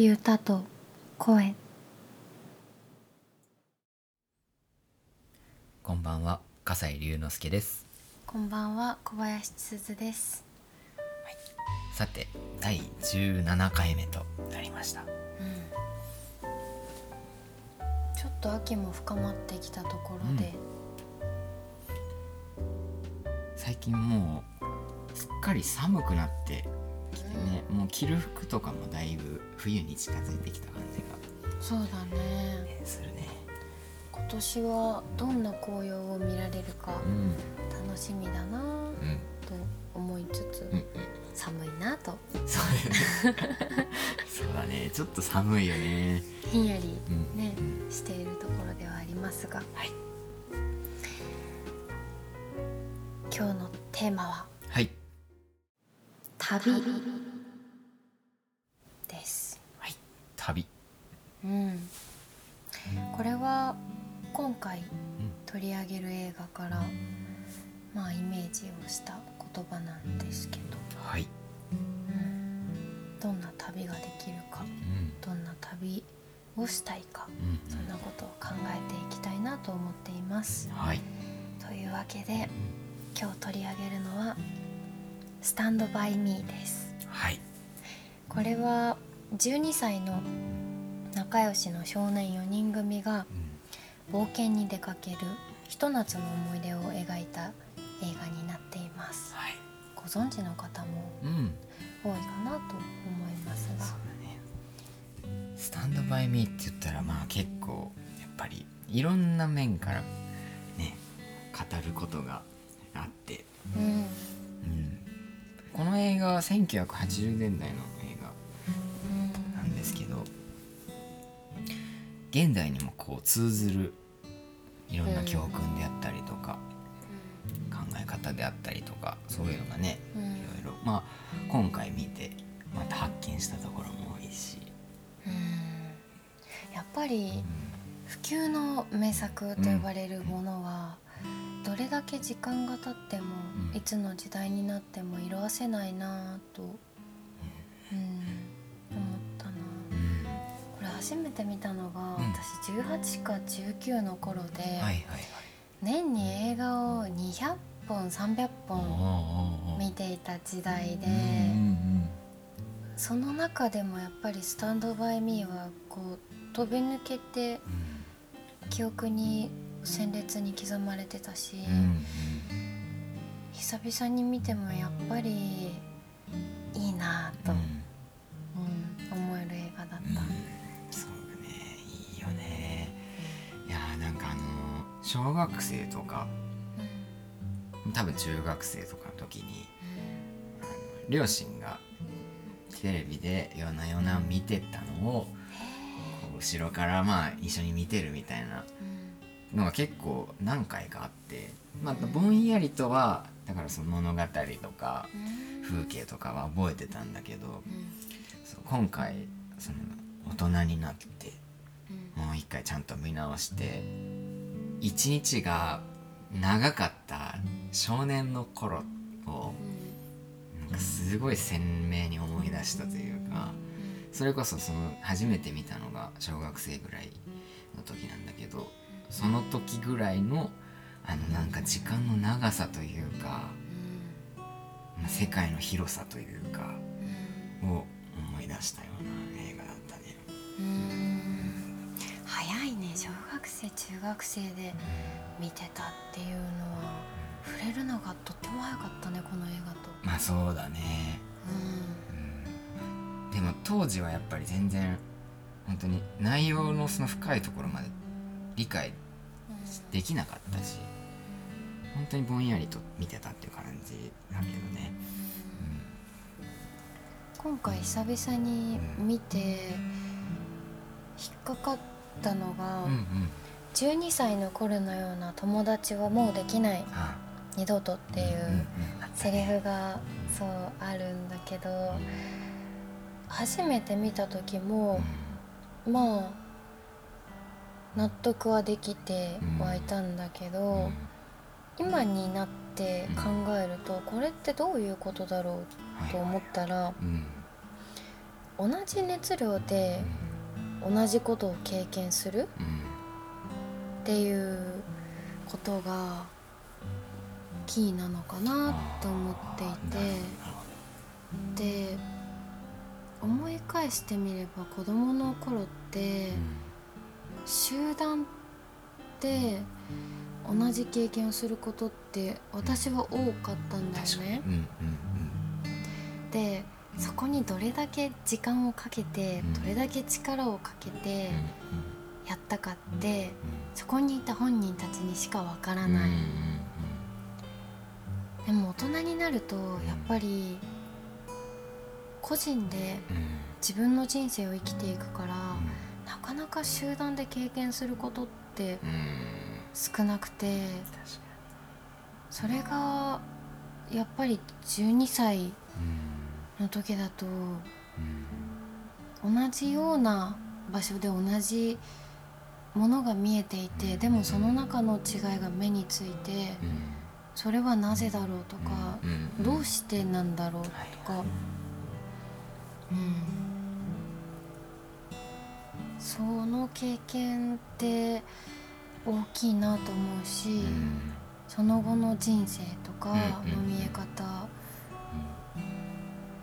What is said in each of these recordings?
良い歌と声。こんばんは笠井龍之介です。こんばんは小林すずです、さて第17回目となりました。ちょっと秋も深まってきたところで、最近もうすっかり寒くなってね、もう着る服とかもだいぶ冬に近づいてきた感じそうだね。が、ね、するね。今年はどんな紅葉を見られるかうん。楽しみだなうんと思いつつ、うん。うん。寒いなと。そう。だ ねそうだね。ちょっと寒いよね。ひんやりうん。ね、うん。しているところではありますが。はい。今日のテーマは？はい旅です。はい旅。うん、これは今回取り上げる映画からまあイメージをした言葉なんですけど、はい。うん、どんな旅ができるかうん。どんな旅をしたいかうんそん。なことを考えていきたいなと思っています。はいというわけで今日取り上げるのは「スタンド・バイ・ミー」です。はい。これは12歳の仲良しの少年4人組が冒険に出かけるひと夏の思い出を描いた映画になっています。はい。ご存知の方もうん。多いかなと思いますが。そうだね。スタンドバイミーって言ったらまあ結構やっぱりいろんな面からね語ることがあって、うんうん、この映画は1980年代の映画なんですけど現代にもこう通ずるいろんな教訓であったりとか、考え方であったりとかそういうのがねうんいろいろ。まあ今回見てまた発見したところも多いし、うん。やっぱり不朽の名作と呼ばれるものはどれだけ時間が経ってもうん。いつの時代になっても色あせないなぁと、うん、思ったなうん。これ初めて見たのが、うん。私18か19の頃で、年に映画を200本300おー本見ていた時代で、その中でもやっぱり「スタンド・バイ・ミー」はこう飛び抜けて記憶に鮮烈に刻まれてたし、うんうん。久々に見てもやっぱりいいなぁと、ううんん思える映画だった。うん。そうだねいいよね。いやーなんかあの小学生とか多分中学生とかの時にあの両親がテレビで夜な夜な見てたのを後ろからまあ一緒に見てるみたいなのが結構何回かあってまあぼんやりとはだからその物語とか風景とかは覚えてたんだけどそう今回その大人になってもう一回ちゃんと見直して一日が長かった少年の頃をなんかすごい鮮明に思い出したというかそれこそその初めて見たのが小学生ぐらいの時その時ぐらいのあのなんか時間の長さというかまあ世界の広さというかを思い出したような映画だったね。うん。早いね。小学生中学生で見てたっていうのは触れるのがとっても早かったねこの映画と。まあそうだね、うん。うん、でも当時はやっぱり全然本当に内容のその深いところまで理解できなかったし本当にぼんやりと見てたっていう感じだけどね、今回久々に見て引っかかったのが、うん、うん。うん12歳の頃のような友達はもうできない。あ二度とっていうんうんうセリフがそうあるんだけど初めて見た時もまあ納得はできてはいたんだけうん。ど、今になって考えるとこれってどういうことだろうと思ったらうん。同じ熱量で同じことを経験するうん。っていうことがキーなのかなと思っていてで思い返してみれば子どもの頃って集団で同じ経験をすることって私は多かったんだよね。うんうんでそこにどれだけ時間をかけてうん。どれだけ力をかけてやったかってうんそこにいた本人たちにしかわからうんない。うん。でも大人になるとやっぱり個人で自分の人生を生きていくからなかなか集団で経験することって少なくてそれがやっぱり12歳にの時だとうん。同じような場所で同じものが見えていてでもその中の違いが目についてうん。それはなぜだろうとかうん。どうしてなんだろうとはいか。はい。うんその経験って大きいなと思うしうん。その後の人生とかうんの見え方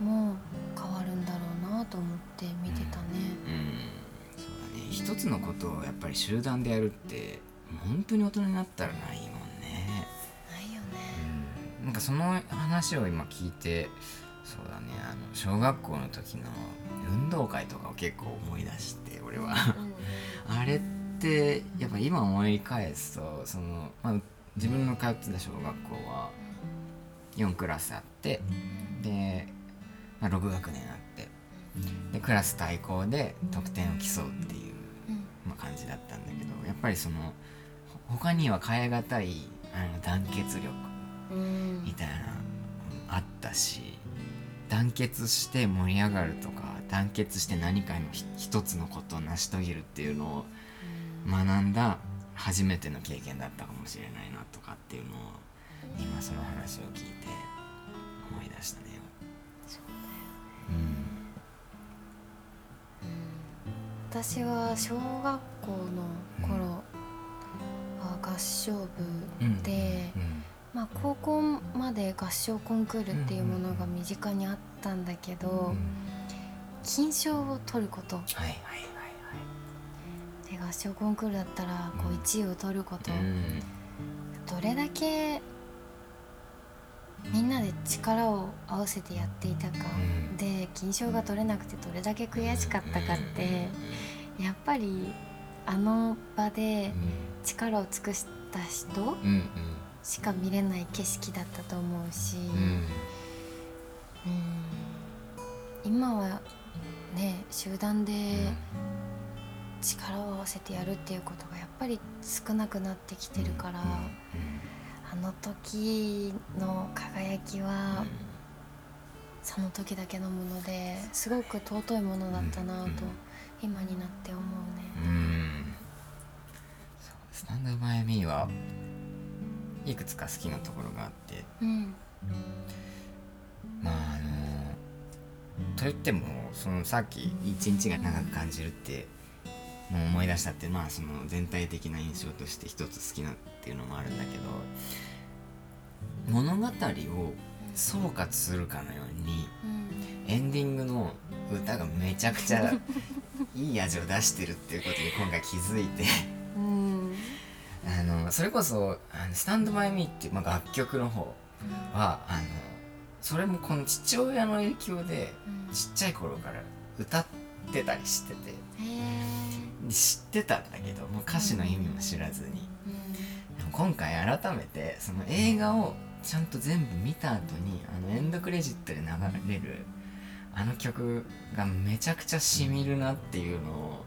も変わるんだろうなと思って見てたね。うん。そうだね。一つのことをやっぱり集団でやるって本当に大人になったらないもんね、ないよね。うん、なんかその話を今聞いてそうだね。あの小学校の時の運動会とかを結構思い出して俺は。あれってやっぱ今思い返すとその、まあ、自分の通ってた小学校は4クラスあってで、まあ、6学年あってでクラス対抗で得点を競うっていう、うん。まあ、感じだったんだけどやっぱりそのほ他には変え難いあの団結力うん。みたいなのあったし団結して盛り上がるとか団結して何かのひ一つのことを成し遂げるっていうのを学んだ初めての経験だったかもしれないなとかっていうのを今その話を聞いて思い出したね。私は小学校の頃は合唱部うんで、うんまあ、高校まで合唱コンクールっていうものが身近にあったんだけど、うん金賞を取ること。はい。はいはいで合唱コンクールだったらこううん。1位を取ること、どれだけみんなで力を合わせてやっていたか、うん。で金賞が取れなくてどれだけ悔しかったかって、やっぱりあの場で力を尽くした人うんうんしか見れない景色だったと思うし、うん。今はね集団で力を合わせてやるっていうことがやっぱり少なくなってきてるから、あの時の輝きはその時だけのものですごく尊いものだったなと今になって思ううん。うね。んそうスタンドバイミーはいくつか好きなところがあって。うん。まああのといってもそのさっき一日が長く感じるってのを思い出したってまあその全体的な印象として一つ好きなっていうのもあるんだけど物語を総括するかのようにうん。エンディングの歌がめちゃくちゃいい味を出してるっていうことに今回気づいて。うんあのそれこそ「あのスタンド・バイ・ミー」っていう、まあ、楽曲の方はあのそれもこの父親の影響でうん。ちっちゃい頃から歌ってたりしてて。知ってたんだけどもう歌詞の意味も知らずに。でも今回改めてその映画をちゃんと全部見た後にあのエンドクレジットで流れるあの曲がめちゃくちゃしみるなっていうのを、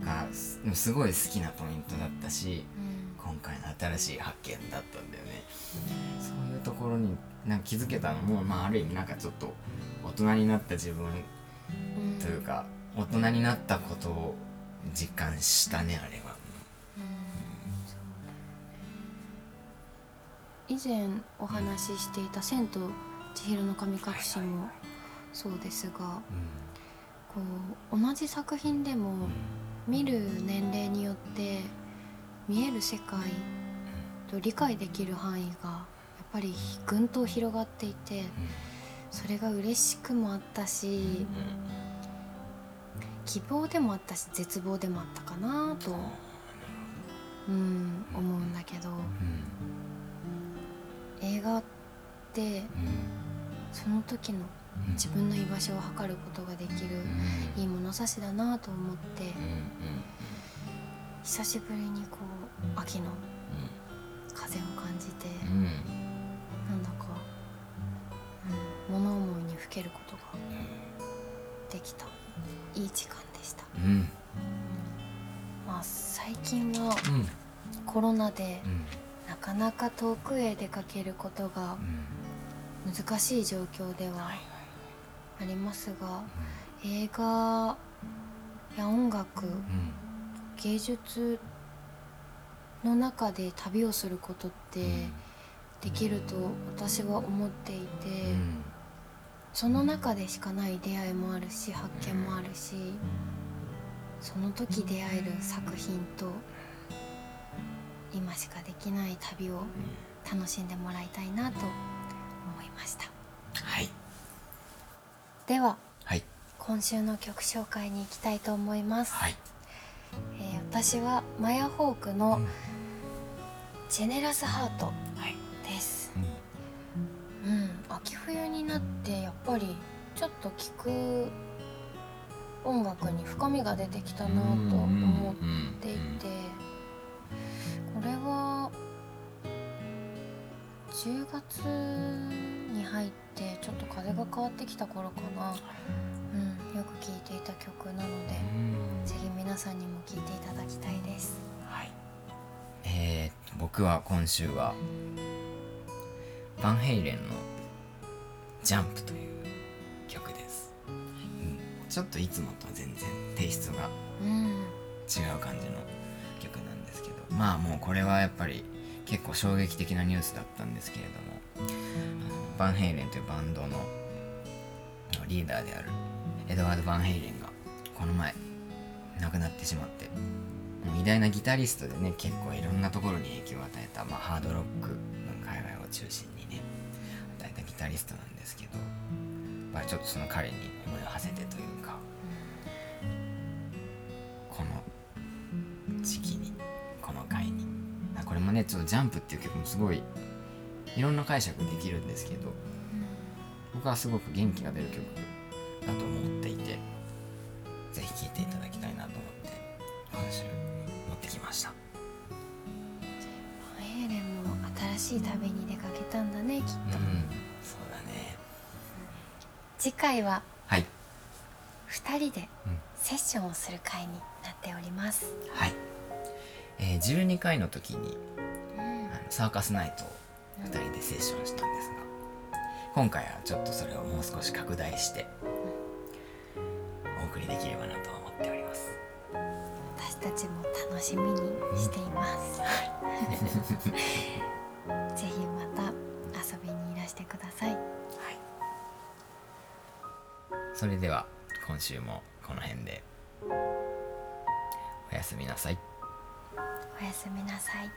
うん、がすすごい好きなポイントだったし今回の新しい発見だったんだよね。そういうところになんか気づけたのも、まあ、ある意味なんかちょっと大人になった自分というか大人になったことを実感したねあれは。以前お話ししていた「千と千尋の神隠し」もそうですがこう同じ作品でも見る年齢によって見える世界と理解できる範囲がやっぱりぐんと広がっていてそれが嬉しくもあったし希望でもあったし絶望でもあったかなと、うん、思うんだけど映画ってその時の自分の居場所を測ることができるいい物差しだなと思って久しぶりにこう秋の風を感じてなんだか、うん、物思いにふけることができた。いい時間でした、うん。まあ最近はうん。コロナでうん。なかなか遠くへ出かけることが難しい状況ではありますが映画や音楽芸術の中で旅をすることってできると私は思っていてその中でしかない出会いもあるし発見もあるしその時出会える作品と今しかできない旅を楽しんでもらいたいなと思いました。はい。でははい。今週の曲紹介に行きたいと思います、はい。えー私はマヤホークの「ジェネラスハートはい」です、うん、秋冬になってやっぱりちょっと聴く音楽に深みが出てきたなと思っていてこれは10月に入ってちょっと風が変わってきた頃かな、うん、よく聴いていた曲なのでぜひ皆さんにも聴いていただきたいです。はい。えー、僕は今週はバンヘイレンの「ジャンプ」という曲です、うん、ちょっといつもとは全然テイストがうん。違う感じの曲なんですけどまあもうこれはやっぱり結構衝撃的なニュースだったんですけれどもあのバンヘイレンというバンドのリーダーであるエドワード・バンヘイレンがこの前亡くなってしまって偉大なギタリストでね結構いろんなところに影響を与えた、まあ、ハードロックの界隈を中心にね与えたギタリストなんですけど、まあ、ちょっとその彼に思いを馳せてというかこの時期にこの回に。これもねちょっと「ジャンプ」っていう曲もすごいいろんな解釈できるんですけど僕はすごく元気が出る曲だと思っていてぜひ聴いていただきたいなと思って。今週持ってきました。バンヘイレンも新しい旅に出かけたんだねきっと、うんそうだね。次回ははい。2人でうん。セッションをする回になっております、はい、えー12回の時にうん。あのサーカスナイトを2人でセッションしたんですが今回はちょっとそれをもう少し拡大してお送りできればなと思っております私たちも楽しみにしています、ぜひまた遊びにいらしてください。はい。それでは今週もこの辺で。おやすみなさい。おやすみなさい